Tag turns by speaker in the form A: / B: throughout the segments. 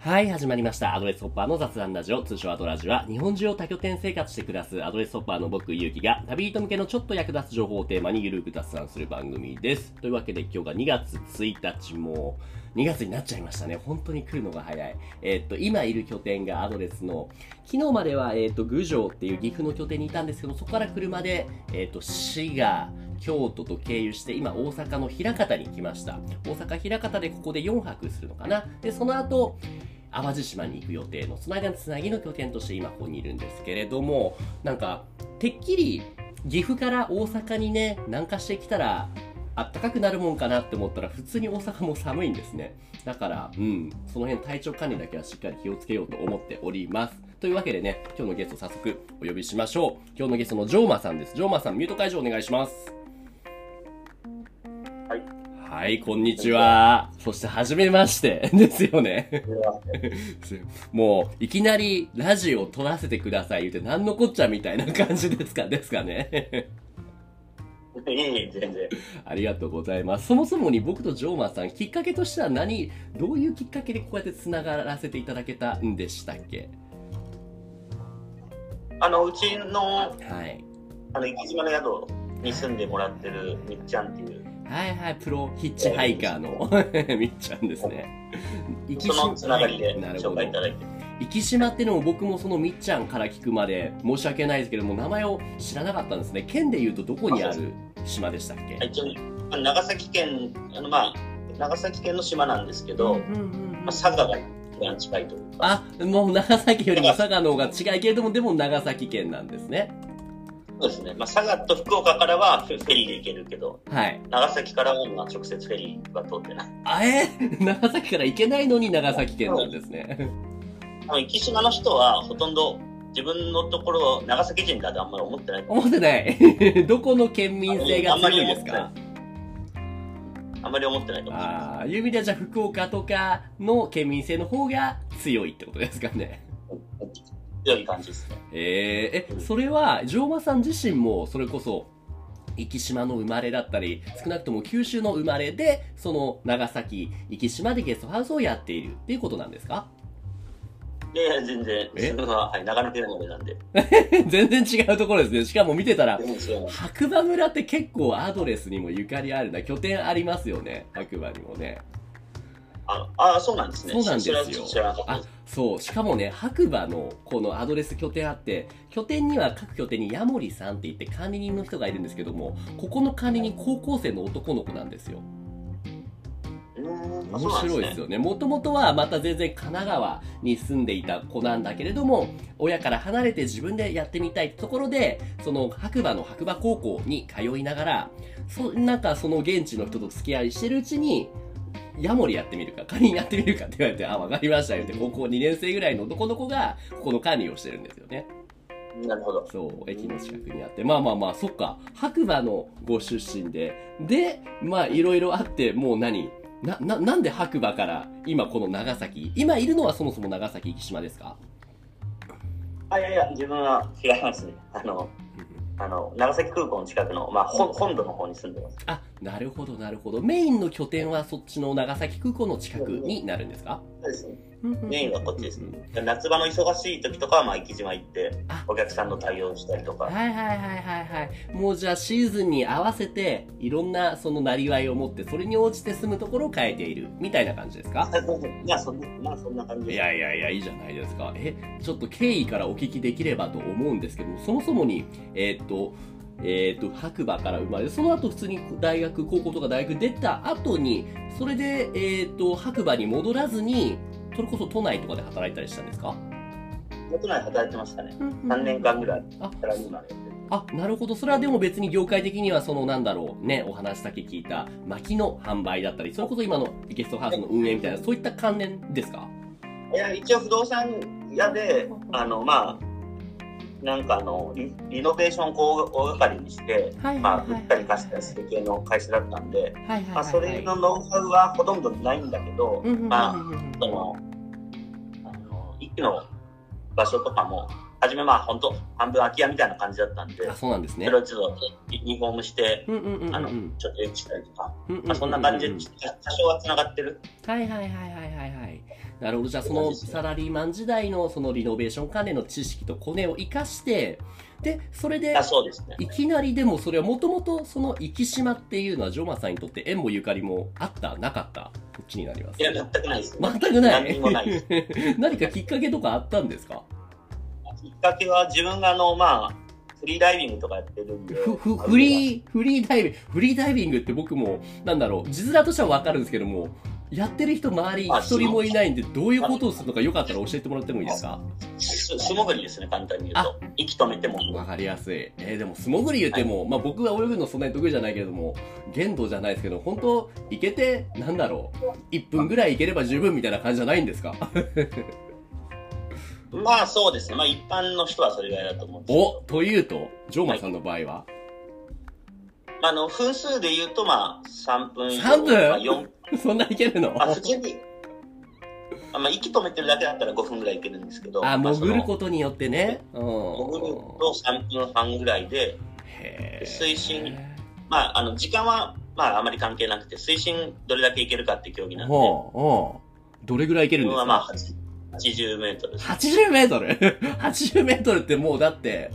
A: はい、始まりました。アドレスホッパーの雑談ラジオ、通称アドラジは、日本中を多拠点生活して暮らすアドレスホッパーの僕、ゆうきが、旅人向けのちょっと役立つ情報をテーマにゆるく雑談する番組です。というわけで今日が2月1日も、2月になっちゃいましたね。本当に来るのが早い。えっと、今いる拠点がアドレスの、昨日までは、えっと、郡上っていう岐阜の拠点にいたんですけど、そこから車で、えっと、滋賀、京都と経由して今大阪の枚方に来ました。大阪枚方でここで4泊するのかな。でその後淡路島に行く予定のその間のつなぎの拠点として今ここにいるんですけれどもなんかてっきり岐阜から大阪にね南下してきたらあったかくなるもんかなって思ったら普通に大阪も寒いんですね。だからうんその辺体調管理だけはしっかり気をつけようと思っております。というわけでね今日のゲスト早速お呼びしましょう。今日のゲストのジョーマさんです。ジョーマさんミュート解除お願いします。
B: はい。
A: はい、こんにちは。そして、はじめまして。ですよね。もう、いきなりラジオを撮らせてください言って、なんのこっちゃみたいな感じですか、ですかね？
B: いえいえ、全然。
A: ありがとうございます。そもそもに僕とジョーマンさん、きっかけとしては何、どういうきっかけでこうやって繋がらせていただけたんでしたっけ？
B: あの、うちの、
A: はい。
B: あの、生島の宿に住んでもらってるみっちゃんっていう、
A: はいはい、プロヒッチハイカーの みっちゃんですね。
B: そのつながりで紹介いただいて。
A: 生島ってのも僕もそのみっちゃんから聞くまで申し訳ないですけども名前を知らなかったんですね。県でいうとどこにある島でしたっけ？
B: 長崎県、あの、まあ、長崎県の島なんですけど、まあ、佐賀が一番近いというか、
A: あもう長崎よりも佐賀の方が近いけれどもでも長崎県なんですね
B: そうですね。まあ、佐賀と福岡からはフェリーで行けるけど、
A: はい
B: 長崎からはまあ直接フェリーは通ってない。
A: あえ？長崎から行けないのに長崎県なんですね
B: あの、生島の人はほとんど自分のところを長崎人だとあんまり思ってない。
A: 思ってない どこの県民性が強いですか？
B: あんまり思ってないと思います。
A: ああいう意味ではじゃあ福岡とかの県民性の方が強いってことですかね
B: 強い感じですね。
A: えー、え、それは、ジョーマさん自身も、それこそ、生島の生まれだったり、少なくとも九州の生まれで、その長崎、生島でゲストハウスをやっているっていうことなんですか？
B: いやいや、全然、
A: え？
B: 自分は、はい、長野県生まれなんで。
A: 全然違うところですね。しかも見てたら。白馬村って結構アドレスにもゆかりあるな。拠点ありますよね。白馬にもね。
B: あ、あそうなんですね。
A: そうなんですよあ。そうしかもね白馬のこのアドレス拠点あって拠点には各拠点にヤモリさんって言って管理人の人がいるんですけどもここの管理人高校生の男の子なんですよ面白いです
B: よ。
A: よねもともとはまた全然神奈川に住んでいた子なんだけれども親から離れて自分でやってみたいところでその白馬の白馬高校に通いながらそなんかその現地の人と付き合いしてるうちにヤモリやってみるか、管理やってみるかって言われて、あ、わかりましたよって、高校2年生ぐらいの男の子が、ここの管理をしてるんですよね。
B: なるほど。
A: そう、駅の近くにあって。まあまあまあ、そっか。白馬のご出身で。で、まあ、いろいろあって、もう何？な、な、なんで白馬から、今この長崎？今いるのはそもそも長崎、生島ですか？
B: あ、いやいや、自分は違いますね。あの、あの、長崎空港の近くの、まあ、本本土の方に住んでます。
A: あ、なるほど、なるほど。メインの拠点はそっちの長崎空港の近くになるんですか？
B: そうですね。メインはこっちです
A: うん
B: ね。夏場の忙しい時とかは、まあ、生島行って
A: あ、
B: お客さんの対応したりとか。
A: はいはいはいはいはい。もうじゃあシーズンに合わせて、いろんなそのなりわいを持って、それに応じて住むところを変えている、みたいな感じですか？
B: まあ、そんな、まあ、そんな感じ
A: い。やいやいや、いいじゃないですか。え、ちょっと経緯からお聞きできればと思うんですけども、そもそもに、えーっと、えーっと、白馬から生まれ、その後普通に大学、高校とか大学出た後に、それで、えーっと、白馬に戻らずに、それこそ都内とかで働いたりしたんですか？
B: 都内働いてましたね。3年間ぐらい、
A: あ
B: サラリーマンやっ。
A: あ、なるほど。それはでも別に業界的には、そのなんだろう、ね、お話だけ聞いた、薪の販売だったり、それこそ今のゲストハウスの運営みたいな、そういった関連ですか？
B: いや、一応不動産屋で、あの、まあ、なんかあの、リリノベーションを大掛かりにして、
A: はい
B: まあ、売ったり貸したりする系の会社だったんで、
A: はいはいはい、
B: まあ、それのノウハウはほとんどないんだけど、
A: うんうんうんうん
B: まあ、その、あの、一気の場所とかも、初めまあ、本当半分空き家みたいな感じだったんで
A: あ、、そうなんですね
B: そ。れをちょっとリリフォームして、
A: うんうんうんうん
B: あの、ちょっと良くしたりとか、
A: うんうんうんうん
B: まあ、そんな感じで、多少は繋がってる。
A: はいはいはいはいはいはい。なるほど。じゃあ、そのサラリーマン時代のそのリノベーション関連の知識とコネを活かして、で、それで
B: あ、、そうですね。
A: いきなりでもそれはもともとその生島っていうのはジョーマさんにとって縁もゆかりもあった？なかった？こっちになります
B: いや、全くないです。
A: 全くない
B: 何ない。
A: 何かきっかけとかあったんですか？
B: きっかけは自分があの、まあ、フリーダイビングとかやってるんで。
A: フリーフリーダイビングフリーダイビングって僕もなんだろう字面としては分かるんですけどもやってる人周り
B: あ
A: 一人もいないんでどういうことをするのかよかったら教えてもらってもいいですか？
B: す素潜りですね、簡単に言うと。息止めても。
A: わかりやすい。えーでも素潜り言っても、まあ僕は泳ぐのそんなに得意じゃないけれども、限度じゃないですけど、本当行けて、なんだろう、1分ぐらい行ければ十分みたいな感じじゃないんですか？
B: まあそうですね。まあ一般の人はそれぐらいだと思うんですけ
A: お
B: ど。
A: というと、ジョーマンさんの場合は、
B: まあ、あの、分数で言うと、まあ、3分以上。
A: 3分？
B: まあ、4
A: そんな行けるの？
B: まあ、普通に、あまあ、息止めてるだけだったら5分ぐらいいけるんですけど。
A: あ、
B: まあ
A: 潜ることによってね。うん。
B: 潜ると3分半ぐらいで、
A: へー
B: 水深まあ、あの、時間は、まあ、あまり関係なくて、水深どれだけいけるかって競技なんで、
A: ほう、ほう。どれぐらい行けるんです
B: 自分はまあ、
A: か
B: 80メートルです。
A: 80メートル ?80 メートルってもうだって、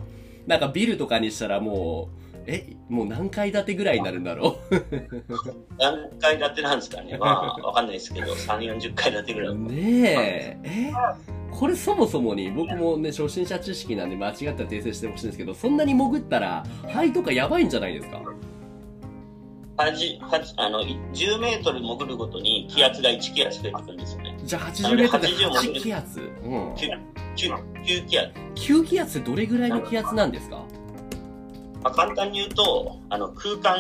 A: なんかビルとかにしたらもう、え、もう何階建てぐらいになるんだろう？
B: 何階建てなんですかね？まあ、わかんないですけど、3、40階建てぐらい。
A: ねえ、え？これそもそもに僕もね初心者知識なんで間違ったら訂正してほしいんですけどそんなに潜ったら肺とかやばいんじゃないですか
B: ？8あの10メートル潜るごとに気圧が1気圧増えてくるんですよね。
A: じゃあ80メートルで
B: 80も
A: 8気圧、うん、
B: 9, 9, 9気圧。
A: 9気圧ってどれぐらいの気圧なんですか？
B: まあ、簡単に言うと、あの空間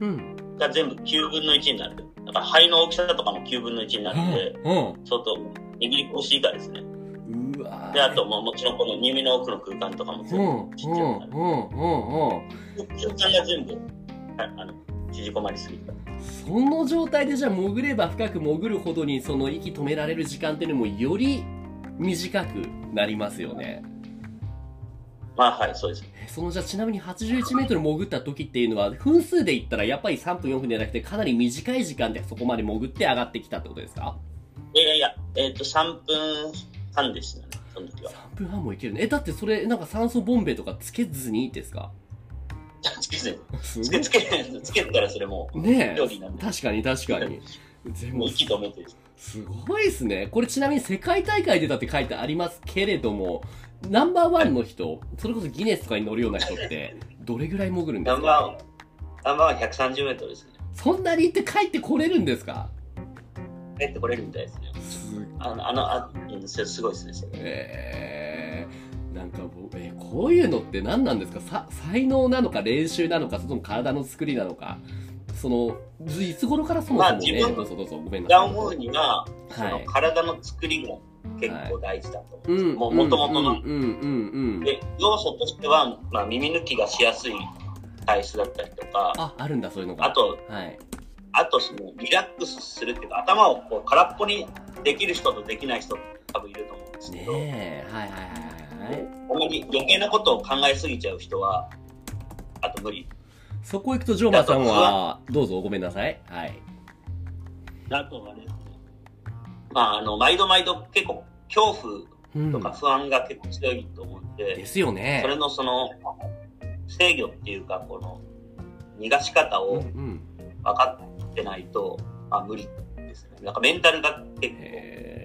A: うん
B: が全部9分の1になる。だから肺の大きさとかも9分の1になるんで、
A: う
B: 相当握りしいかですね。
A: んうわー
B: で、あと、まあ、もちろんこの耳の奥の空間とかも全
A: うん
B: 部ちっちゃくなる。
A: うんうんうんうん
B: 空間が全部、ああの、縮こまりすぎた。
A: その状態でじゃあ潜れば深く潜るほどにその息止められる時間っていうのもより短くなりますよね
B: まあ、はい、そうです。
A: えそのじゃあちなみに81メートル潜った時っていうのは分数で言ったらやっぱり3分4分じゃなくてかなり短い時間でそこまで潜って上がってきたってことですか？
B: いやいやえっ、と、3分半でしたね、その時は。
A: 3分半もいけるね。えだってそれなんか酸素ボンベとかつけずにですか？
B: つけて、
A: すごい。
B: つけ、つけ、つけたらそれも
A: ね
B: 料理なんで。
A: え確かに確かに。で
B: う、も
A: も
B: う息止めて、
A: すごいですね。これちなみに世界大会出たって書いてありますけれども、ナンバーワンの人、それこそギネスとかに乗るような人って、どれぐらい潜るんで
B: ナ
A: すか？
B: ンバー、ナンバーは130メートルですね。
A: そんなに行って帰ってこれるんですか？
B: 帰ってこれるみたいですね。
A: す
B: あの、あの、あうんすすごいですね、それ。
A: えー、なんかえーこういうのって何なんですか？さ才能なのか練習なのか、その体の作りなのか、その、ずいつ頃からそもそもね、
B: まあ自分
A: どうぞどうぞ、ごめんな
B: が
A: さい。
B: 思うには、その
A: はい
B: 体の作りが結構大事だと思
A: う
B: うんです。
A: ん、
B: もう元々の。
A: うん、うん。
B: で、要素としては、まあ、耳抜きがしやすい体質だったりとか、
A: あ、あるんだ、そういうのが。
B: あと、
A: はい。
B: あとそのリラックスするっていうか、頭をこう空っぽにできる人とできない人多分いると思うんですけど、
A: ねえ、はいはいはいはいは
B: まり余計なことを考えすぎちゃう人は、あと無理。
A: そこ行くと、ジョーマさんは、どうぞごめんなさい。はい。
B: あとはね、まあ、あの、毎度毎度結構恐怖
A: うん
B: とか不安が結構強いと思うんで、
A: ですよね
B: そ。れのその、制御っていうか、この、逃がし方
A: うんう
B: を
A: ん。
B: 分かってないと、まあ無理ですね。なんかメンタルが結構、
A: えー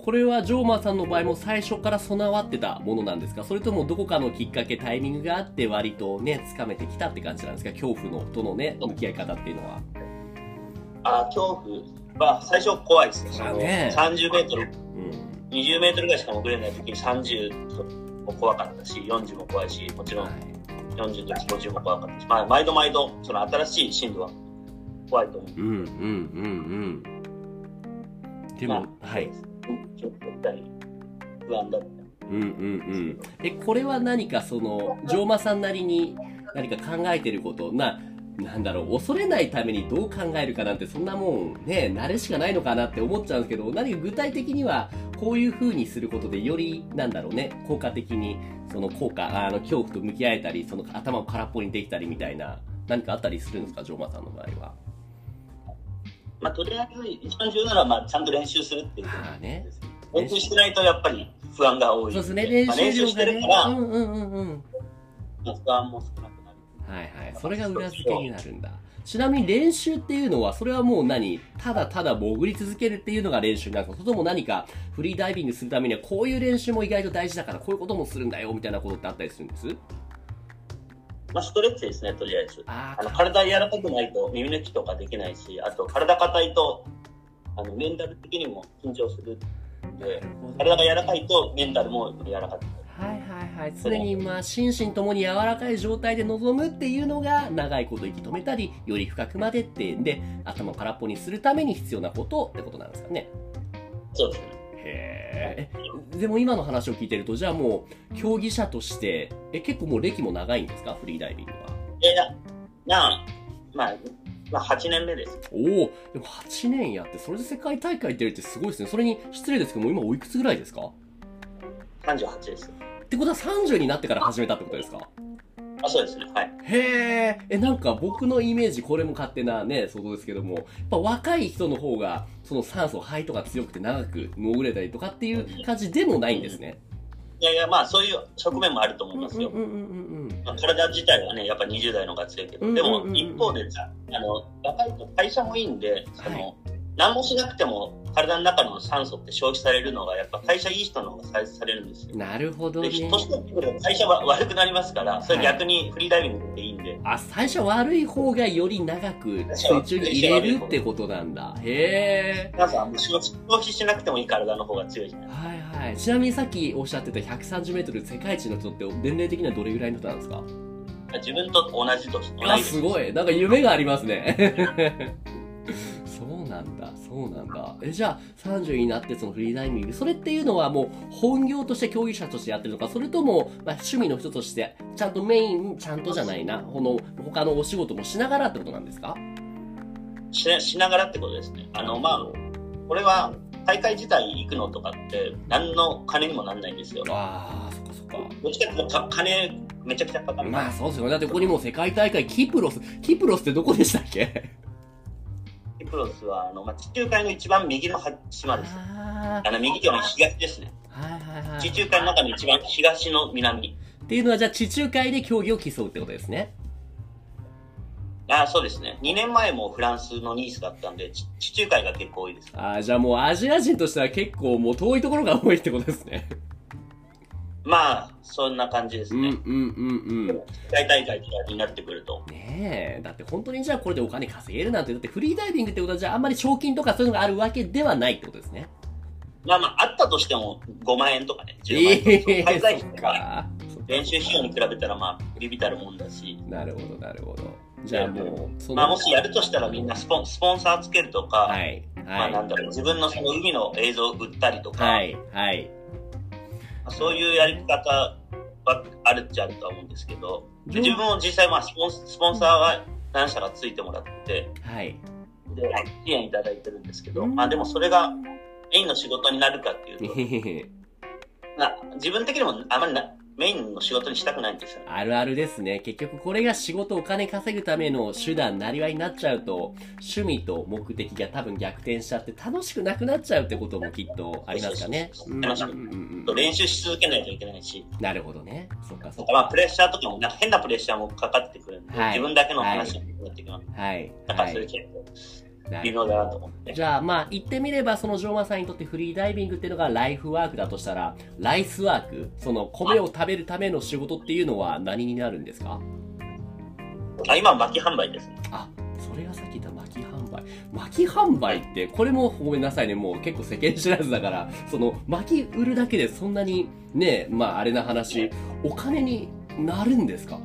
A: これはジョーマさんの場合も最初から備わってたものなんですか？それともどこかのきっかけ、タイミングがあって割とね、つかめてきたって感じなんですか？恐怖のとのね、向き合い方っていうのは。
B: あ恐怖は最初怖いですね。
A: そらね
B: その30メートル、
A: うん。
B: 20メートルぐらいしか潜れない時に30も怖かったし、40も怖いし、もちろん
A: はい。
B: 40の時50も怖かったし、まあ、毎度毎度、その新しい進路は怖いと思う。
A: うんうんうんうん。でも、
B: まあ
A: はい。。
B: ちょっとやっぱり不安だった。
A: うんうんうん。え、これは何かその、ジョーマさんなりに何か考えてること、な、なんだろう、恐れないためにどう考えるかなんて、そんなもんね、慣れしかないのかなって思っちゃうんですけど、何か具体的には、こういう風にすることで、より、なんだろうね、効果的に、その効果、あの、恐怖と向き合えたり、その頭を空っぽにできたりみたいな、何かあったりするんですか、ジョーマさんの場合は。
B: まあ、とりあえず一番重要なのは、まあ、ちゃんと練習するっていうこと。です。練習してないとやっぱり不安が多いん
A: そうですね、練
B: まあ、
A: 習
B: 練習して。るから、
A: うんうんうんうん。
B: まあ不安も少なく。
A: はいはい。それが裏付けになるんだ。ちなみに練習っていうのは、それはもう何？ただただ潜り続けるっていうのが練習なんですかそれとも何かフリーダイビングするためにはこういう練習も意外と大事だからこういうこともするんだよみたいなことってあったりするんです？
B: まあ、ストレッチですね、とりあえず。
A: あ
B: あの体柔らかくないと耳抜きとかできないし、あと体硬いと、あのメンタル的にも緊張するんで、体が柔らかいとメンタルも柔らかくなる。
A: はいはいはい。常にまあ心身ともに柔らかい状態で臨むっていうのが長いこと息止めたり、より深くまでって、で、頭を空っぽにするために必要なことってことなんですかね。
B: そうですね。
A: へえ。でも今の話を聞いてると、じゃあもう競技者として、え、結構もう歴も長いんですか？フリーダイビングは。
B: いやいや、なあ、まあ、まあ、8年目です。
A: おお、でも8年やって、それで世界大会出るってすごいですね。それに失礼ですけども、今おいくつぐらいですか
B: ？38です。
A: ってことは30になってから始めたってことですか？
B: あ、そうですね。はい。
A: へえ、え、なんか僕のイメージ、これも勝手なね、想像ですけども、やっぱ若い人の方が、その酸素、肺とか強くて長く潜れたりとかっていう感じでもないんですね。
B: いやいや、まあ、そういう側面もあると思いますよ。体自体はね、やっぱ20代の方が強いけど、
A: うん
B: でも一方でさ、あの、若いと代謝もいいんで、その、
A: はい
B: 何もしなくても体の中の酸素って消費されるのが、やっぱ代謝いい人の方が再生されるんですよ
A: うん。。なるほど
B: で、
A: ね。
B: 年取ってくると代謝は悪くなりますから、それ逆にフリーダイビングっていいんで、
A: あ、最初悪い方がより長く水中に入れるってことなんだ。へえ。
B: 皆さん、消費しなくてもいい体の方が強いじゃない
A: はいはい。ちなみにさっきおっしゃってた130メートル世界一の人って年齢的にはどれぐらいの人なんですか？
B: 自分と同じ年、
A: あ、
B: 年
A: すごい。なんか夢がありますね。そうなんだ。え、じゃあ30になってそのフリーダイビング、それっていうのはもう本業として競技者としてやってるのか、それとも、まあ、趣味の人として、ちゃんとメイン、ちゃんとじゃないな、この他のお仕事もしながらってことなんですか？
B: しなしながらってことですね。あの、まあ、これは大会自体行くのとかって、何の金にもなんないんですよ。
A: ああ、そっかそっか。
B: どっちかっていうとか金めちゃくちゃかかる。
A: まあそうですよね。だってここにもう世界大会、キプロス、キプロスってどこでしたっけ？
B: キプロスは、あの、まあ、地中海の一番右の島です。
A: あ
B: あの、右手の東ですね。
A: あ、はいはいはい。
B: 地中海の中の一番東の南。
A: っていうのはじゃあ地中海で競技を競うってことですね。
B: あそうですね。2年前もフランスのニースだったんで、ち地中海が結構多いです。
A: ああ、じゃあもうアジア人としては結構もう遠いところが多いってことですね。
B: まあ、そんな感じですね。
A: うんうんうんうん。
B: 世界大会とかになってくると。
A: ねえ、だって本当にじゃあこれでお金稼げるなんて、だってフリーダイビングってことはじゃああんまり賞金とかそういうのがあるわけではないってことですね。
B: まあまあ、あったとしても5万円とかね、10万円とか。費が
A: か。
B: 練習費用に比べたら、まあ、ビビたるもんだし。
A: なるほどなるほど。じゃあもう、そ
B: まあ、もしやるとしたらみんなスポンスポンサーつけるとか、
A: はい、
B: まあ、な
A: は
B: んだろう、自分のその海の映像を売ったりと
A: い、
B: か、
A: はい、はい。
B: まあそういうやり方はあるっちゃあるとは思うんですけど、で自分も実際、まあスポン、スポンサーは何社かついてもらって、
A: はい。
B: で、支援いただいてるんですけど、
A: うん。
B: まあでもそれがメインの仕事になるかっていうと、な自分的にもあまりなメインの仕事にしたくないんですよね。
A: あるあるですね。結局これが仕事お金稼ぐための手段、なりわいになっちゃうと、趣味と目的が多分逆転しちゃって楽しくなくなっちゃうってこともきっとありますかね。
B: そうそう
A: んうんうんうん
B: 練習し続けないといけないし、
A: なるほどね。そっかそっか。
B: まあプレッシャーとかも、なんか変なプレッシャーもかかってくるんで、
A: はい
B: 自分だけの話になってきます。
A: はい。
B: だから
A: はい。
B: それ結構微妙だなと思って。
A: じゃあまあ言ってみればそのジョーマさんにとってフリーダイビングっていうのがライフワークだとしたら、ライスワーク、その米を食べるための仕事っていうのは何になるんですか？
B: あ今、巻き販売ですね。
A: あ、それがさっき言った巻き販売。巻き販売って、これもごめんなさいね、もう結構世間知らずだから、その巻き売るだけでそんなにね、まああれな話、お金になるんですか？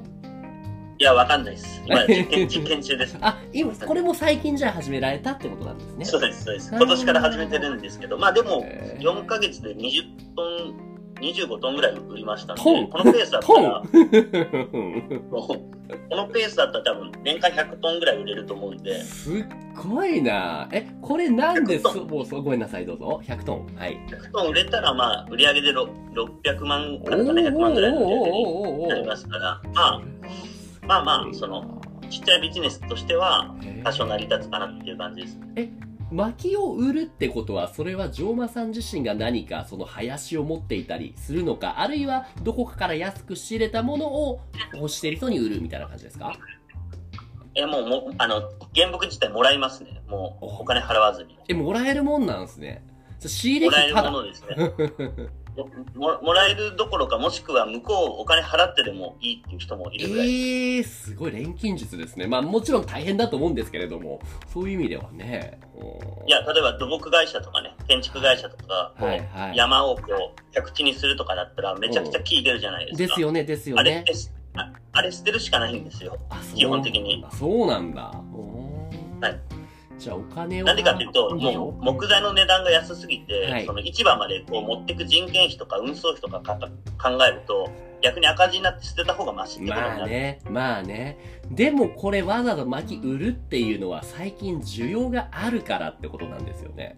B: いや、わかんないです。今、実験、実験中です。
A: あ、今、これも最近じゃあ始められたってことなんですね。
B: そうです、そうです。今年から始めてるんですけど、まあでも、
A: えー
B: 4ヶ月で20トン、25トンぐらい売りましたんで、このペースだった
A: ト
B: ら、
A: ン
B: このペースだったら多分年間100トンぐらい売れると思うんで、
A: すっごいなえ、これなんでそ、もうそうごめんなさい、どうぞ。100トン。はい。
B: 100トン売れたらまあ売り上げでろ600万
A: お
B: から700万ぐらいの売り上げに
A: お
B: なりますから、まあ、まあまあ、その、ちっちゃいビジネスとしては、多少成り立つかなっていう感じです。
A: 薪を売るってことは、それは城間さん自身が何かその林を持っていたりするのか、あるいはどこかから安く仕入れたものを欲している人に売るみたいな感じですか？
B: え、もう、もうあの、原木自体もらいますね。もう、お金払わずに。
A: え、もらえるもんなんですね。仕入れ
B: もらえる
A: 費ただ。
B: ものですね。ももらえるどころか、もしくは向こうお金払ってでもいいっていう人もいるぐらい。
A: えー、すごい錬金術ですね。まあもちろん大変だと思うんですけれども、そういう意味ではね。うん
B: いや、例えば土木会社とかね、建築会社とかが、こう
A: はいはい
B: 山をこう、宅地にするとかだったら、めちゃくちゃ木出るじゃないですか。
A: ですよね、ですよね
B: あれ捨てるしかないんですよ。基本的に。
A: そうなんだ。うん
B: はい
A: じゃあお金を。
B: なんでかっていうと、もう木材の値段が安すぎて、
A: はい
B: その市場までこう持ってく人件費とか運送費とかか考えると、逆に赤字になって捨てた方がマシってことになる。
A: まあね、まあね。でもこれわざわざ薪売るっていうのは最近需要があるからってことなんですよね。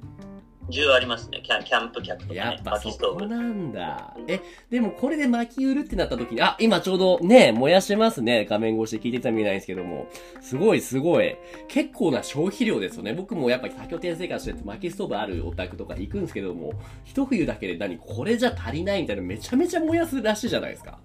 B: 需要ありますね。キャンキャンプ客とかね、
A: やっぱそ。こなんだ。え、でもこれで薪売るってなった時に、あ、今ちょうどね、燃やしてますね。画面越しで聞いてたら見えないんですけども。すごいすごい。結構な消費量ですよね。僕もやっぱり多拠点生活してて薪ストーブあるお宅とか行くんですけども、一冬だけで何これじゃ足りないみたいなめちゃめちゃ燃やすらしいじゃないですか。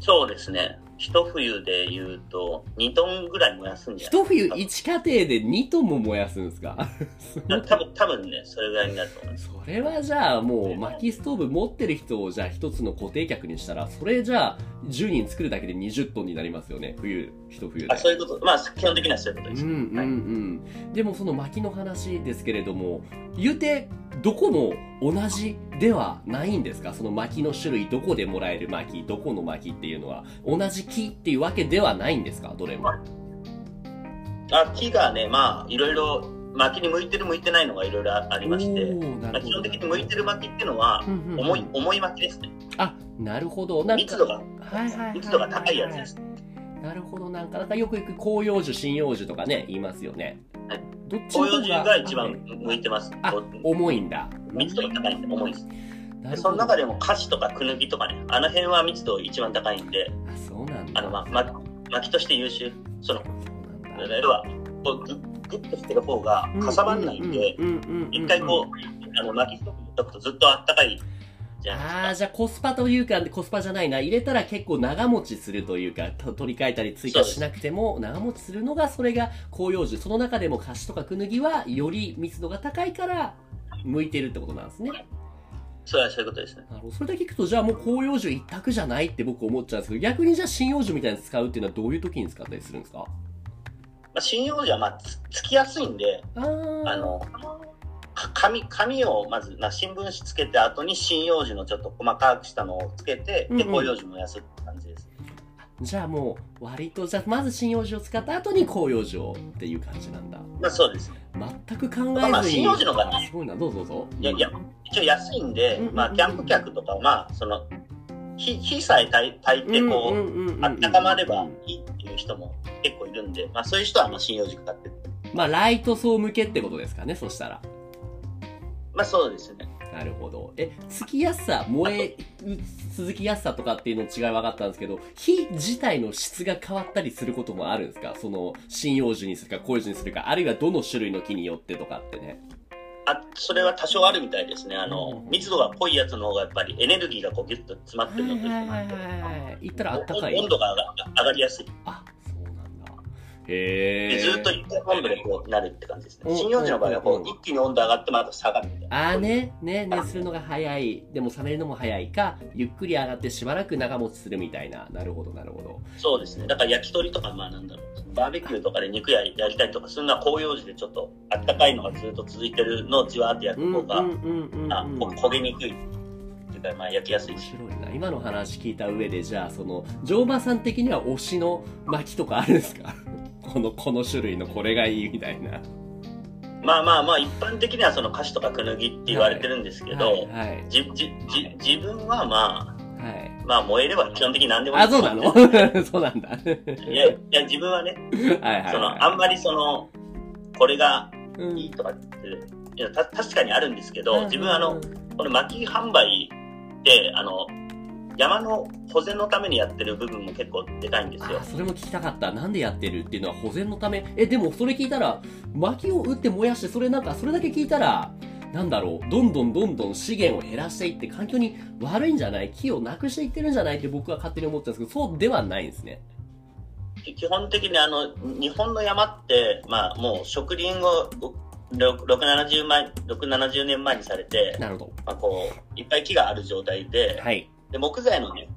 B: そうですね。一冬で言うと、2トンぐらい燃やすんじゃない？
A: 一冬一家庭で2トンも燃やすんですか？
B: 多分、多分ね、それぐらいになると思います。
A: それはじゃあもう薪ストーブ持ってる人をじゃあ一つの固定客にしたら、それじゃあ10人作るだけで20トンになりますよね。冬、一冬で。
B: あ、そういうこと。まあ、基本的にはそういうことです。
A: うんうんう
B: はい
A: ん。でもその薪の話ですけれども、言うて、どこも同じではないんですか？その薪の種類、どこでもらえる薪、どこの薪っていうのは、同じ木っていうわけではないんですか？どれも。
B: あ、木がね、まあ、いろいろ、薪に向いてる向いてないのがいろいろありまして、まあ、基本的に向いてる薪っていうのは、
A: うんうんうん
B: 重い、重い薪ですね。
A: あ、なるほど。
B: 密度が、密度が高いやつです。
A: なるほど、なんか、なんかよく行く広葉樹、針葉樹とかね、言いますよね。
B: はい
A: どっちの方
B: 紅葉樹が一番向いてます。
A: あ重いんだ。
B: 密度が高いんで重いです。その中でもカシとかクヌギとかね、あの辺は密度一番高いんで、
A: あ、そうなんだ。
B: あの、ま、ま、薪として優秀。その。要は、こうグッグッとしてる方がかさばんないんで、一回こう、あの、薪ストーブに置くとずっとあったかいじゃ
A: ああ、じゃあコスパというか、コスパじゃないな。入れたら結構長持ちするというか、と取り替えたり追加しなくても長持ちするのが、それが広葉樹。その中でもカシとかクヌギは、より密度が高いから、向いてるってことなんですね。
B: か。そうや、そういうことですね。
A: なるほど。それだけ聞くと、じゃあもう広葉樹一択じゃないって僕思っちゃうんですけど、逆にじゃあ針葉樹みたいなの使うっていうのはどういう時に使ったりするんですか？
B: まあ、針葉樹はまあつつきやすいんで、
A: あ
B: の、か紙、紙をまず、な新聞紙つけて後に針葉樹のちょっと細かくしたのをつけて、で、広葉樹燃やすって感じです。
A: じゃあもう、割と、じゃあまず針葉樹を使った後に広葉樹をっていう感じなんだ。
B: まあそうですね。
A: 全く考えずに。
B: まあ針葉樹の方が
A: あすごいな、どうぞどうぞ。
B: いやいや、一応安いんで
A: うんうん、
B: まあキャンプ客とかは、まあ、その、火、火さえ炊いて、こう、
A: うんうんうんうん
B: あったかまればいいっていう人も結構いるんで、まあそういう人はまあ針葉樹買ってる。
A: まあ、ライト層向けってことですかね、そしたら。
B: まあそうですね。
A: なるほど。え、つきやすさ、燃え続きやすさとかっていうの違い分かったんですけど、火自体の質が変わったりすることもあるんですか？その、針葉樹にするか、広葉樹にするか、あるいはどの種類の木によってとかってね。
B: あ、それは多少あるみたいですね。あの、
A: うん
B: 密度が濃いやつの方がやっぱりエネルギーがこうギュッと詰まってるので、
A: はいはいはいはい。言ったらあったかい。
B: 温度が上が上がりやすい。
A: あ。へ
B: ずっと一定温度でこうなるって感じですね。
A: うん
B: 針葉樹の場合はこ
A: う
B: 一気に温度上がってまた下がるみたいな。
A: あーね、ね、熱するのが早い。でも冷めるのも早いか、ゆっくり上がってしばらく長持ちするみたいな。なるほど、なるほど。
B: そうですね。だから焼き鳥とか、まあなんだろう。バーベキューとかで肉ややりたりとかするのは広葉樹でちょっとあったかいのがずっと続いてるのをじわーって焼く方が、焦げにくい。っていうか、まあ焼きやすい
A: 面
B: し。
A: 白いな。今の話聞いた上で、じゃあ、その、乗馬さん的には推しの薪とかあるんですか？この、この種類のこれがいいみたいな。
B: まあまあまあ一般的にはその菓子とかクヌギって言われてるんですけど、
A: はい、はい。
B: じじじ自分はまあ、
A: はい。
B: まあ燃えれば基本的に何でもいい
A: あ、そうなの？そうなんだ。
B: いや、いや自分はね、
A: はいはい、
B: その、あ
A: は
B: んまりその、これが
A: い。うん
B: いいとかって、いやた確かにあるんですけど、自分あの、
A: うん
B: この薪販売で、あの、山の保全のためにやってる部分も結構でかいんですよ
A: あ。それも聞きたかった。なんでやってるっていうのは保全のため？え、でもそれ聞いたら、薪を打って燃やして、それなんか、それだけ聞いたら、なんだろう、どんどんどんどん資源を減らしていって、環境に悪いんじゃない？木をなくしていってるんじゃないって僕は勝手に思ってたんですけど、そうではないんですね。
B: 基本的にあの、日本の山って、まあもう植林を6、70前、6、70年前にされて、
A: なるほ
B: まあこう、いっぱい木がある状態
A: ど。
B: で、
A: はい。
B: で、木材のね、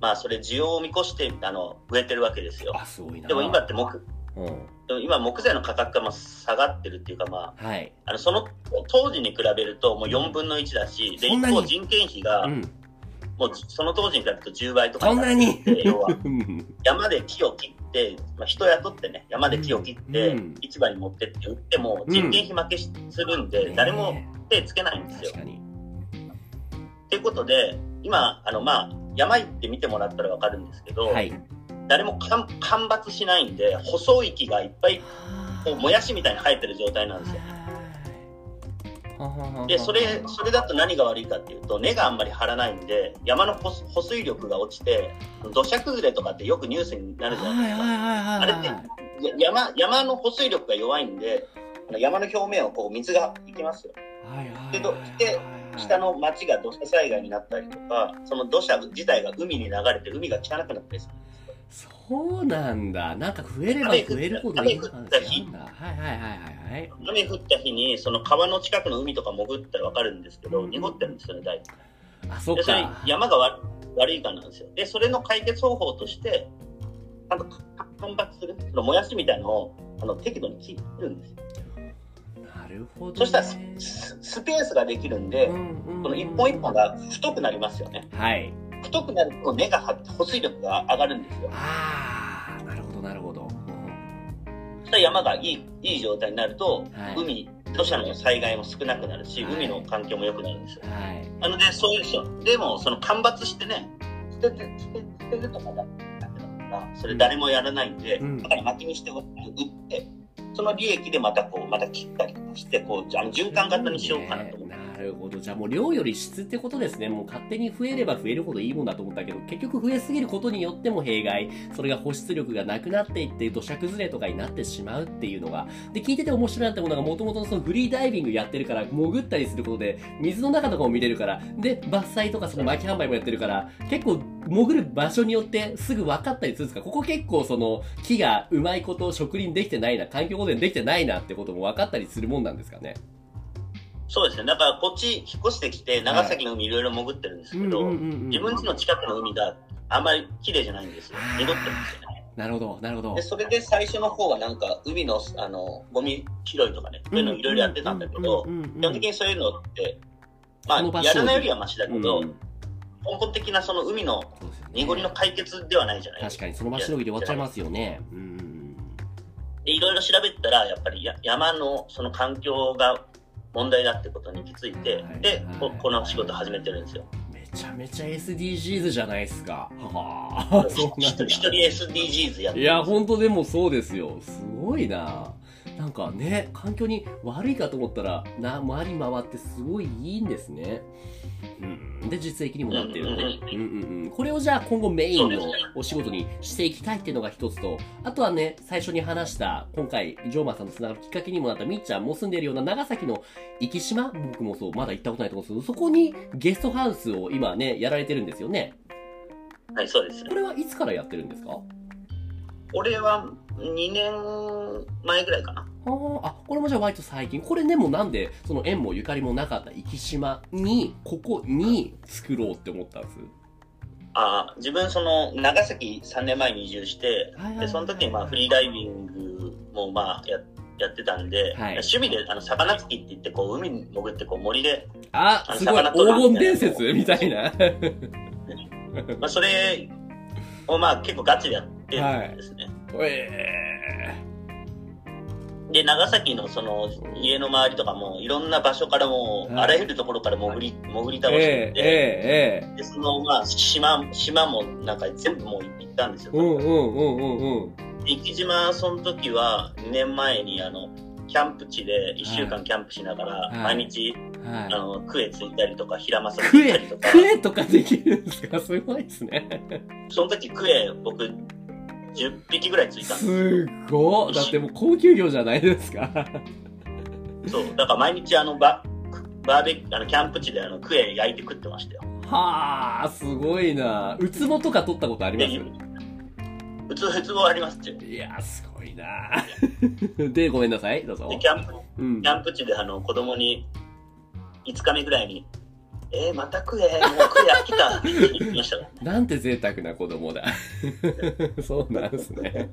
B: まあそれ需要を見越して、あの、植えてるわけですよ。
A: あ、すごいな。
B: でも今って木、
A: うん。
B: でも今木材の価格がまあ下がってるっていうかまあ、
A: はい。
B: あの、その当時に比べるともう4分の1だし、で、一方人件費が
A: うん。
B: もうその当時に比べると10倍とか
A: そんなに？
B: って要は
A: うん
B: 山で木を切って、まあ、人雇ってね、山で木を切って
A: うん、
B: 市場に持ってって売っても人件費負けするんで、誰も
A: ね
B: 手つけないんですよ。っていうことで、今、あの、まあ、山行って見てもらったらわかるんですけど、
A: はい。
B: 誰も間間伐しないんで、細い木がいっぱい、こう、もやしみたいに生えてる状態なんですよ。
A: はい
B: で、それ、それだと何が悪いかっていうと、根があんまり張らないんで、山の保保水力が落ちて、土砂崩れとかってよくニュースになるじゃないですか。
A: はいはいはいはい
B: あれってや山、山の保水力が弱いんで、山の表面をこう水がいきますよ。
A: はいはい
B: でどで下の町が土砂災害になったりとか、その土砂自体が海に流れて海が汚くなったりする。
A: そうなんだ。なんか増えれば増えるほどいい話なんだ。はいはいはいはいはい。
B: 雨降った日に、その川の近くの海とか潜ったらわかるんですけど、
A: うん
B: 濁ってるんですよね、だいぶ。
A: あ、そっ
B: で、それ
A: か。
B: 山が悪悪いからなんですよ。で、それの解決方法として、ちゃんと間伐する、そのもやしみたいのをあの適度に切るんですよ。
A: なるほど、ね。
B: そしたらスペースができるんで、
A: うんうんうん
B: この一本一本が太くなりますよね。
A: はい。
B: 太くなると根が張って保水力が上がるんですよ。
A: ああ、なるほどなるほど。うん
B: そしたら山がいいいい状態になると、
A: はい
B: 海、土砂の災害も少なくなるし、
A: はい
B: 海の環境も良くなるんですよ。
A: はい。
B: なので、そういう人、でも、その間伐してね、捨てて、捨て捨てるとかだそれ誰もやらないんで、
A: うん
B: だから薪にして売って、その利益でまたこう、また切ったりとかして、こう、あの循環型にしようかなと思って。
A: るほど。じゃあもう量より質ってことですね。もう勝手に増えれば増えるほどいいもんだと思ったけど、結局増えすぎることによっても弊害、それが保湿力がなくなっていって土砂崩れとかになってしまうっていうのが、で、聞いてて面白いなってものがもともとそのフリーダイビングやってるから、潜ったりすることで、水の中とかも見れるから、で、伐採とかその巻き販売もやってるから、結構潜る場所によってすぐ分かったりするんですか。ここ結構その木がうまいこと植林できてないな、環境保全できてないなってことも分かったりするもんなんですかね。
B: そうですね。だから、こっち引っ越してきて、長崎の海いろいろ潜ってるんですけど、自分家の近くの海があんまり綺麗じゃないんですよ。濁ってるんですよね。
A: なるほど、なるほど
B: で、。それで最初の方はなんか、海の、あの、ゴミ拾いとかね、そういうのいろいろやってたんだけど、基本的にそういうのって、まあやらないよりはマシだけど、
A: うん
B: 根本的なその海の濁りの解決ではないじゃないですか。
A: 確かにその場しのぎで終わっちゃいますよね。うんうん
B: で、いろいろ調べたら、やっぱりや山のその環境が問題だってことに気づいて
A: はい、
B: で
A: はい、
B: ここの仕事始めてるんですよ。
A: うんめちゃめちゃ SDGs じゃないですか。はあ。
B: 一人一人 SDGs やってる
A: いや、本当でもそうですよ。すごいな。なんかね、環境に悪いかと思ったら、な、回り回ってすごいいいんですね。うん。で、実益にもなってると。
B: うんうんうん
A: うん。これをじゃあ今後メインのお仕事にしていきたいっていうのが一つと、あとはね、最初に話した、今回、ジョーマンさんとつながるきっかけにもなったみっちゃんも住んでるような長崎の生島僕もそう、まだ行ったことないと思うんですけど、そこにゲストハウスを今ね、やられてるんですよね。
B: はい、そうです。
A: これはいつからやってるんですか？
B: 俺は2年前ぐらいかな。
A: はあ、あ、これもじゃあ割と最近。これでもなんで、その縁もゆかりもなかった生島に、ここに作ろうって思ったんです？
B: あ自分その長崎3年前に移住して、
A: はいはいはい
B: でその時にまあフリーダイビングもまあややってたんで、
A: はい
B: 趣味であの魚つきって言ってこう海に潜ってこう森で、
A: あ、
B: あの
A: すごい、黄金伝説？みたいな。
B: まあ、それをまあ結構ガチでやってるんですね。
A: え
B: で長崎のその家の周りとかもいろんな場所からもあらゆるところから潜り潜り
A: ー、
B: 倒して
A: えー、
B: って、
A: えー、え
B: でそのまあ島島もなんか全部もう行ったんですよ。
A: ー、うんうんうんうんうん。
B: 生島その時は2年前にあのキャンプ地で1週間キャンプしながら、
A: はい。
B: 毎日、
A: はい。
B: あの、クエついたりとか、ヒラマサついたりとか、
A: クエとかできるんですか？すごいですね。
B: その時クエ、僕、10匹ぐらいついたんです。
A: すごっだってもう高級魚じゃないですか
B: そう。だから毎日、あの、ババーベキュー、あの、キャンプ地であの、クエ焼いて食ってましたよ。
A: はあすごいなウツボとか取ったことありま
B: で、普通、普通はありますって。
A: すいやすごいな でごめんなさいどうぞ
B: で、キャンプ、
A: うん
B: キャンプ地であの、子供に、5日目ぐらいに、えー、またクエ、もうクエ飽きた。って言ってましたから。
A: なんて贅沢な子供だ。そうなんですね。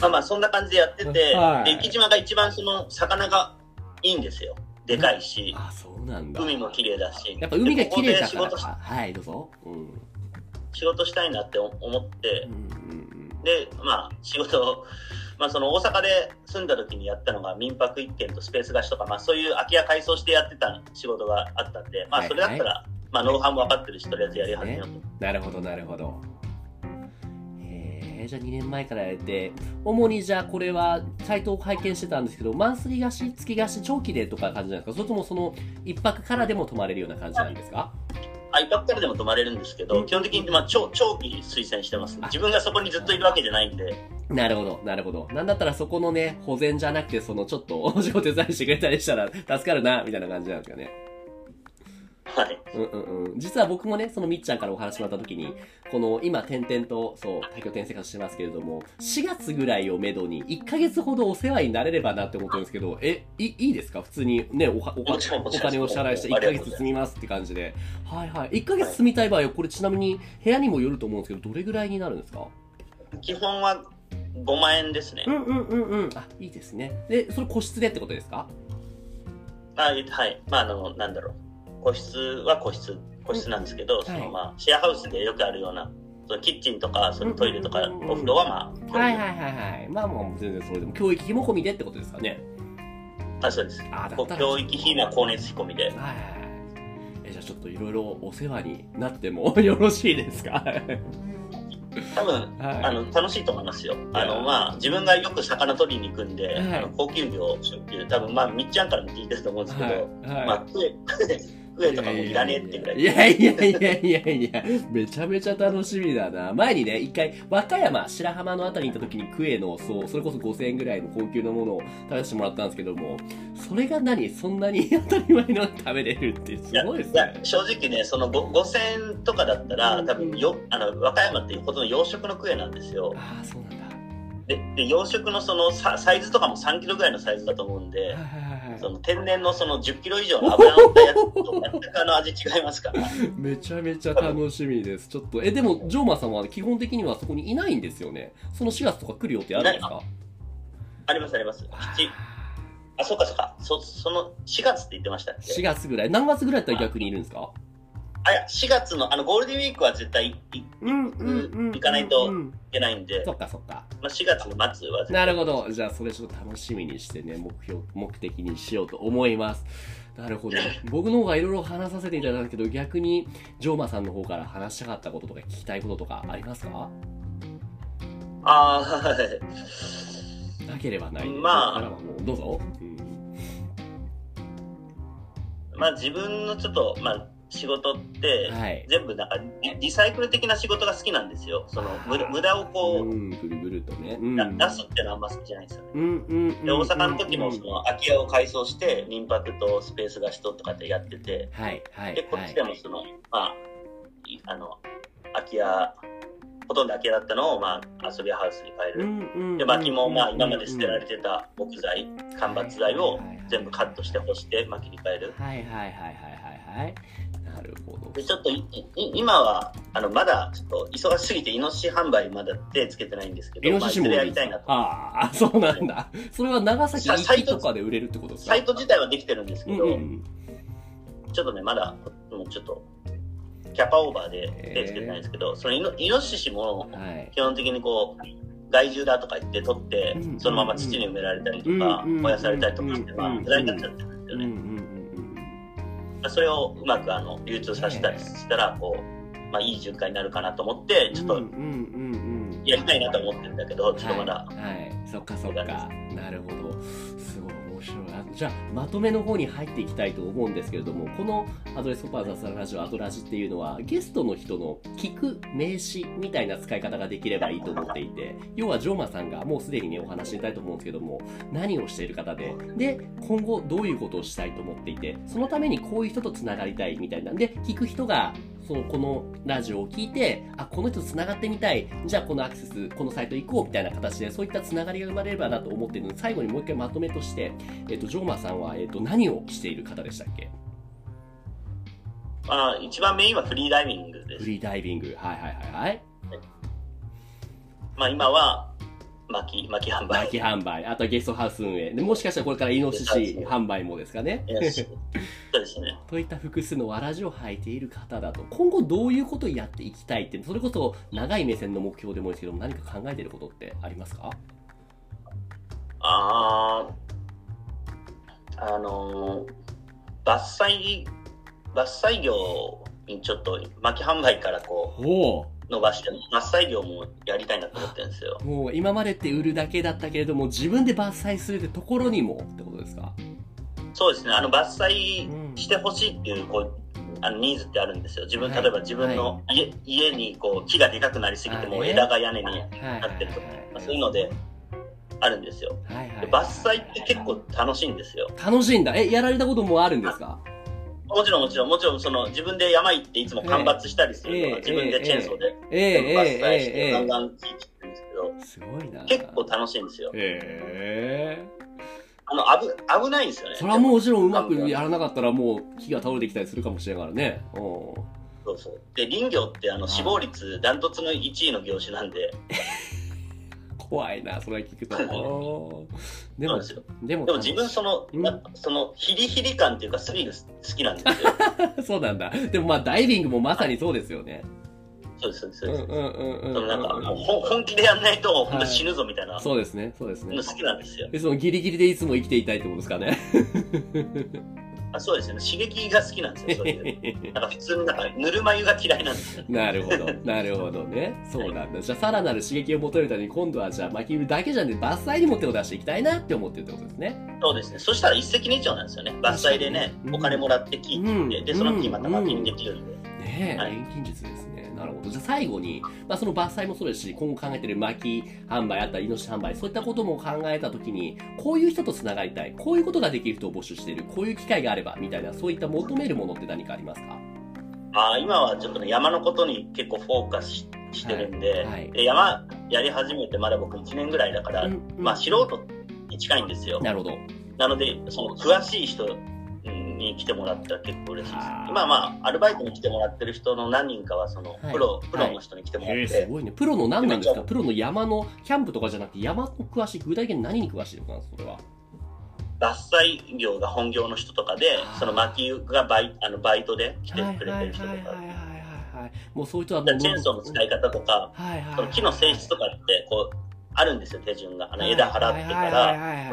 B: まあまあ、そんな感じでやってて、
A: はい。
B: で、生島が一番その、魚がいいんですよ。でかいし、
A: あそうなんだ。
B: 海も綺麗だし。
A: やっぱ海が綺麗だから。かはいどうぞ。うん。うん
B: 仕事したいなって思って。
A: う、ん。
B: で、まあ、仕事を、まあ、その大阪で住んだ時にやったのが民泊一軒とスペース貸しとか、まあ、そういう空き家改装してやってた仕事があったんで、まあ、
A: はい
B: それだったら、まあ、ノウハウも分かってるし、とりあえずやり始めようと。
A: なるほどなるほど。へえじゃあ2年前からやれて主にじゃあこれはサイトを拝見してたんですけどマンスリー貸し月貸し長期でとか感じなんですか？それともその一泊からでも泊まれるような感じなんですか？
B: あ、一泊からでも泊まれるんですけど、基本的に、まあ、長長期推薦してます。自分がそこにずっといるわけじゃないんで、
A: なるほど、なるほど。なんだったらそこのね、保全じゃなくて、そのちょっとお仕事手伝いしてくれたりしたら助かるな、みたいな感じなんですかね。
B: はい。
A: うんうんうん。実は僕もね、そのみっちゃんからお話もらった時に、この今、点々と、そう、多拠点生活してますけれども、4月ぐらいをめどに、1ヶ月ほどお世話になれればなって思ってるんですけど、え、いいいですか？普通にね、おはおお金を支払いして1ヶ月住みますって感じで。はいはい。1ヶ月住みたい場合は、これちなみに部屋にもよると思うんですけど、どれぐらいになるんですか？
B: 基本は5万円ですね。
A: うんうんうんうん。あ、いいですね。で、それ個室でってことですか？
B: あえはい。まあ、あの、なんだろう。個室は個室、個室なんですけど、
A: ん
B: その
A: はい
B: まあ、シェアハウスでよくあるような、そのキッチンとか、そのトイレとか、お風呂はまあ、
A: はいはいはいはい。まあもう全然それでも教育費も込みでってことですかね。
B: あ、そうです。
A: あ
B: 教育費も光熱費込みで。
A: はい。え、じゃあちょっといろいろお世話になっても よろしいですか？
B: 多分、
A: はい
B: あの、楽しいと思いますよ。あの、まあ、自分がよく魚取りに行くんで、
A: はい
B: あの高級魚っていう、多分、まあ、みっちゃんからも聞いてると思うんですけど、
A: はい
B: まあ、クエ、クエとかもいらねえってぐらい。
A: いやいやいやいやいや、めちゃめちゃ楽しみだな。前にね、一回、和歌山、白浜のあたりに行った時にクエの、そう、それこそ5000円ぐらいの高級なものを食べさせてもらったんですけども、それが何そんなに 当たり前の食べれるってすごいですね。
B: 正直ね、そのご5000円とかだったら、多分よあの和歌山っていうほどの養殖のクエなんですよ。
A: ああ、そうなんだ。
B: でで養殖のそのササイズとかも3キロぐらいのサイズだと思うんで、
A: はいはい。
B: その天然のその10キロ以上の油乗ったやつと全くあの味違いますから。
A: めちゃめちゃ楽しみです。ちょっと、え、でも、ジョーマさんは基本的にはそこにいないんですよね。その4月とか来る予定あるんですか？
B: ありますあります。七あ、そうかそうか。そその4月って言ってましたっけ
A: ?4 月ぐらい。何月ぐらいだったら逆にいるんですか？
B: あ、いや、4月のあのゴールデンウィークは絶対いい
A: うんうん
B: 行かないと
A: うん
B: けないんで、
A: そっかそっか。
B: まあ、4月の末は
A: なるほど。じゃあ、それちょっと楽しみにしてね、目標、目的にしようと思います。なるほど。僕の方がいろいろ話させていただいたけど、逆に、ジョーマさんの方から話したかったこととか聞きたいこととかありますか？
B: あーはい。
A: なければない。
B: まあ
A: どうぞ。うん
B: まあ自分のちょっと、まあ仕事って、
A: はい。
B: 全部なんかリリサイクル的な仕事が好きなんですよ。その無駄無駄をこう、
A: うん、ぐるぐるとね。うん。
B: な出すっていうのはあんま好きじゃないんですよね。
A: うんうんうん。
B: で大阪の時もその空き家を改装して民泊とスペース貸しととかってやってて、
A: はいはい。
B: でこっちでもその、まあいあの空き家ほとんど空き家だったのをまあ遊びハウスに変える。
A: うん
B: で薪もまあ今まで捨てられ
A: て
B: てた木材、間伐材を全部カットして干して薪に変える。
A: はいはいはいはいはいはい。なるほど。
B: でちょっと今はあのまだちょっと忙しすぎてイノシシ販売まだ手つけてないんですけど、
A: イノシシも
B: やりたいなと。
A: ああ、そうなんだ。それは長崎
B: さサイト
A: 行きとかで売れるってことですか？
B: サイト自体はできてるんですけど、
A: うんうん
B: ちょっとねまだもうちょっとキャパオーバーで手つけてないんですけど、そのイノイノシシも
A: はい。
B: 基本的にこう害獣だとか言って取って、
A: うん。
B: そのまま土に埋められたりとか、
A: うん
B: 燃やされたりとかして、まあ
A: うん
B: 無駄になっちゃってるんですよね。
A: うん。
B: それをうまくあの流通させたりしたらこう、まあ、いい循環になるかなと思ってちょっとやりたいなと思ってるんだけど、ちょっとまだ、
A: はい、はい、そっかそっか。なるほど。すごい面白いじゃあまとめの方に入っていきたいと思うんですけれどもこのアドレスコパーザスラジオアドラジっていうのはゲストの人の聞く名詞みたいな使い方ができればいいと思っていて要はジョーマさんがもうすでにねお話ししたいと思うんですけども何をしている方でで今後どういうことをしたいと思っていてそのためにこういう人とつながりたいみたいなんで聞く人がそのこのラジオを聞いてあこの人とつながってみたい。じゃあこのアクセスこのサイト行こうみたいな形でそういったつながりが生まれればなと思っているので最後にもう一回まとめとして、えっとジョーマさんは、えっと何をしている方でしたっけ？
B: まあ、一番メインはフリーダイビングです。
A: フリーダイビング。はいはいはい。はい。
B: まあ、今は、巻き、巻き販売。
A: 巻き販売。あとはゲストハウス運営。でもしかしたらこれからイノシシ販売もですかね。
B: そう。ですね。
A: といった複数のわらじを履いている方だと今後どういうことをやっていきたいってそれこそ長い目線の目標でもいいですけども何か考えていることってありますか？
B: ああ、あのー伐採、伐採業にちょっと巻き販売からこ
A: お
B: う伸ばして、伐採業もやりたいなと思ってるんですよ。
A: もう今までって売るだけだったけれども自分で伐採するってところにもってことですか？
B: そうですね、あの伐採してほしいっていう、こう、あのニーズってあるんですよ。自分、
A: はい。
B: 例えば自分の家,、家にこう木がでかくなりすぎても枝が屋根にな
A: はい。はい。
B: ってるとか、そういうのであるんですよ。
A: はい。はい。
B: で伐採って結構楽しいんですよ。
A: 楽しいんだ。えやられたこともあるんですか？
B: もちろんもちろん、もちろんその自分で山行っていつも間伐したりするのは
A: ええ
B: 自分でチェーンソーで
A: ええ
B: 全部伐採し
A: ええ
B: てガン
A: え
B: ガン木切ってるんですけど、
A: えすごいな。
B: 結構楽しいんですよ。
A: へえ。
B: あの、危、危ないんですよね。
A: それはもちろんうまくやらなかったらもう木が倒れてきたりするかもしれないからね。う。ん
B: そうそう。で、林業ってあの死亡率ダントツの1位の業種なんで、
A: 怖いなそれ聞くと。でも
B: で
A: も
B: でも自分その、
A: うん。
B: そのヒリヒリ感っていうかスリル好きなんで。すよ。
A: そうなんだ。でもまあダイビングもまさにそうですよね。
B: そうです、そうです。
A: うんうんうんうん
B: そのなんか、
A: うん
B: もうほ本気でやんないと本当死ぬぞみたいな。
A: そうですねそうですね。
B: の好きなんですよ。
A: でそのギリギリでいつも生きていたいってことですかね
B: あそうですね。刺激が好きなんですよ。なんか普通になんかぬるま湯が嫌いなんですよ。
A: なるほど、なるほどね。そうなんだ。じゃあ、さらなる刺激を求めるために、今度はじゃあ、巻き売りだけじゃなくて、伐採にも手を出していきたいなって思ってるってことですね。
B: そうですね。そしたら一石二鳥なんですよね。伐採でね
A: う、ん
B: お金もらって木切って、で、その木また巻きにできるんで。
A: ねえ、
B: はい
A: 錬金術ですね。なるほど。じゃあ、最後に、まあ、その伐採もそうですし、今後考えてる巻き販売、あったり、イノシシ販売、そういったことも考えたときに、こういう人と繋がりたい、こういうことができる人を募集している、こういう機会があれば、みたいな、そういった求めるものって何かありますか？
B: あー今はちょっとね、山のことに結構フォーカスししてるんで,、
A: はいはい
B: で、山やり始めてまだ僕1年ぐらいだから、
A: うんうん
B: まあ素人に近いんですよ。
A: なるほど。
B: なので、その詳しい人に来てもらったら結構嬉しいです
A: あ。ー
B: 今まあ、アルバイトに来てもらってる人の何人かは、その
A: はい
B: プロ、プロ
A: はい
B: の人に来てもらっ
A: へえ、
B: て、
A: すごいね。プロの何なんですか？プロの山の、キャンプとかじゃなくて、山の詳しい、具体的に何に詳しいのかな、それは。
B: 伐採業が本業の人とかでその薪がバイあのバイトで来て
A: はい
B: くれてる人とか、
A: はいはいはいはいはい。もうそういう人は
B: チェーンソーの使い方とか、
A: はいはい
B: その木の性質とかって、こう、あるんですよ、手順が。あの
A: はい
B: 枝払ってか
A: はい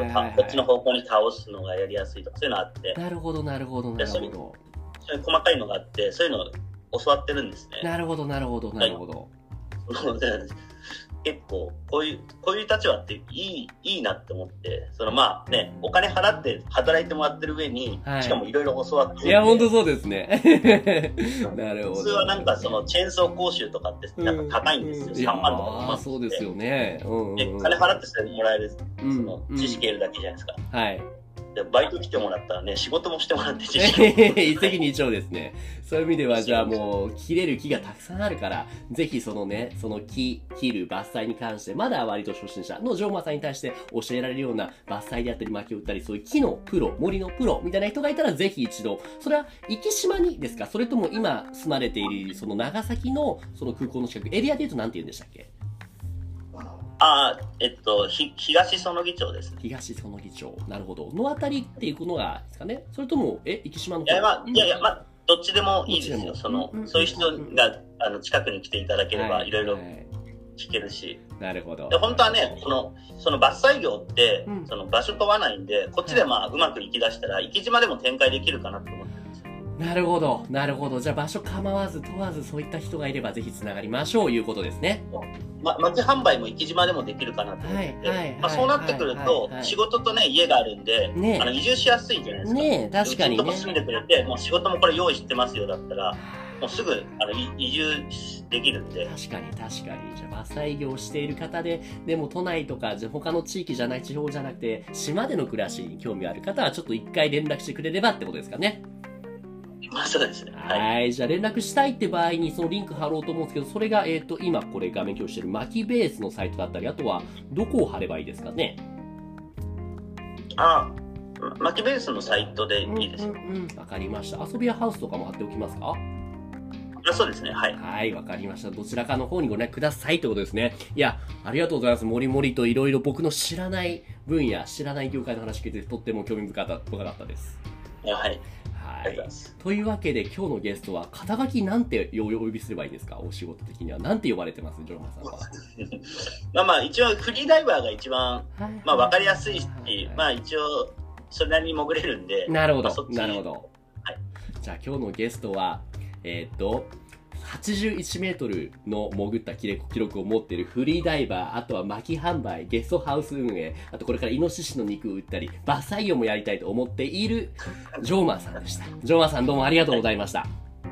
B: ら、こっちの方向に倒すのがやりやすいとか、そういうのあって、
A: なるほどなるほどなるほど。
B: そういう細かいのがあって、そういうのを教わってるんですね。
A: なるほどなるほどなるほど。
B: 結構、こういう、こういう立場っていい、いいなって思って、そのまあね、お金払って働いてもらってる上に、
A: はい
B: しかもいろいろ教わって
A: いや、本当そうですね。なるほど。
B: 普通はなんかそのチェーンソー講習とかってなんか高いんですよ。
A: いや
B: 3万とか5
A: ー
B: 万
A: そうですよね。うんうん
B: 金払ってそれもらえる、
A: うん
B: その知識得るだけじゃないですか。
A: はい。
B: で、バイト来てもらったらね、仕事もしてもらって
A: 一石二鳥ですね。そういう意味では、じゃあもう、切れる木がたくさんあるから、ぜひそのね、その木、切る、伐採に関して、まだ割と初心者のジョーマさんに対して教えられるような伐採であったり、薪を打ったり、そういう木のプロ、森のプロみたいな人がいたら、ぜひ一度、それは、生島にですか？それとも今住まれている、その長崎の、その空港の近く、エリアで言うと何て言うんでしたっけ？
B: ああ、えっと、ひ東園木町ですね。
A: 東その議長。なるほど。のあたりっていうのがですかねそれとも、え、生島の方
B: いや、まあ、いやいや、まあ、どっちでもいいですよ。その
A: うん、
B: そういう人が、あの、近くに来ていただければ、いろいろ
A: は
B: 聞けるし。
A: なるほど。
B: で、本当はね、その、その伐採業って
A: うん、
B: その場所問わないんで、こっちでまあ、うまく行き出したら、行き島でも展開できるかなと。
A: なるほど、なるほど。じゃあ場所構わず問わずそういった人がいればぜひつながりましょういうことですね。
B: ま、町販売も生島でもできるかなと思ってて、
A: はいはい
B: まあ、そうなってくると仕事とね、家があるんで、
A: ね
B: あの移住しやすいじゃないですか。
A: ねえ、確かにね。
B: 住んでくれて、もう仕事もこれ用意してますよだったら、もうすぐあのい移住できるんで、
A: 確かに確かに。じゃあ伐採業をしている方で、でも都内とかじゃ他の地域じゃない地方じゃなくて、島での暮らしに興味ある方はちょっと一回連絡してくれればってことですかね。
B: まあそうですね。はい。
A: はい。じゃあ連絡したいって場合にそのリンク貼ろうと思うんですけど、それが、えっ、と、今これ画面共有してる巻きベースのサイトだったり、あとはどこを貼ればいいですかね？
B: あ、マキベースのサイトでいいです。
A: うんうんうんわかりました。遊びやハウスとかも貼っておきますか？
B: あそうですね。はい。
A: はい、わかりました。どちらかの方にご連絡くださいということですね。いや、ありがとうございます。もりもりといろいろ僕の知らない分野、知らない業界の話聞いてとっても興味深かった深かったです。
B: はい。
A: はい。
B: がとい
A: うわけで今日のゲストは肩書きなんてお呼びすればいいですか？お仕事的には。なんて呼ばれてます？ジョーマンさんは。
B: まあまあ、一応フリーダイバーが一番、まあわかりやすいし
A: はい、
B: まあ一応、それなりに潜れるんで、
A: なるほど、なるほど。
B: はい。
A: じゃあ今日のゲストは、えーっと、81メートルの潜った記録記録を持っているフリーダイバー、あとは薪販売、ゲストハウス運営、あとこれからイノシシの肉を売ったり、伐採業もやりたいと思っているジョーマンさんでした。ジョーマンさんどうもありがとうございました。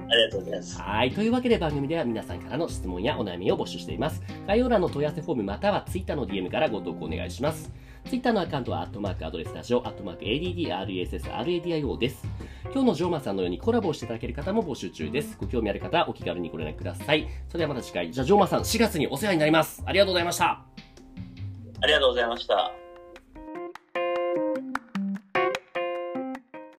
B: ありがとうございます。
A: はい。というわけで番組では皆さんからの質問やお悩みを募集しています。概要欄の問い合わせフォームまたは Twitter の DM からご投稿お願いします。Twitter のアカウントは、アットマークアドレスラジオ、アットマーク ADDRESSRADIO です。今日のジョーマンさんのようにコラボをしていただける方も募集中です。ご興味ある方はお気軽にご連絡ください。それではまた次回。じゃあ、ジョーマンさん、4月にお世話になります。ありがとうございました。
B: ありがとうございました。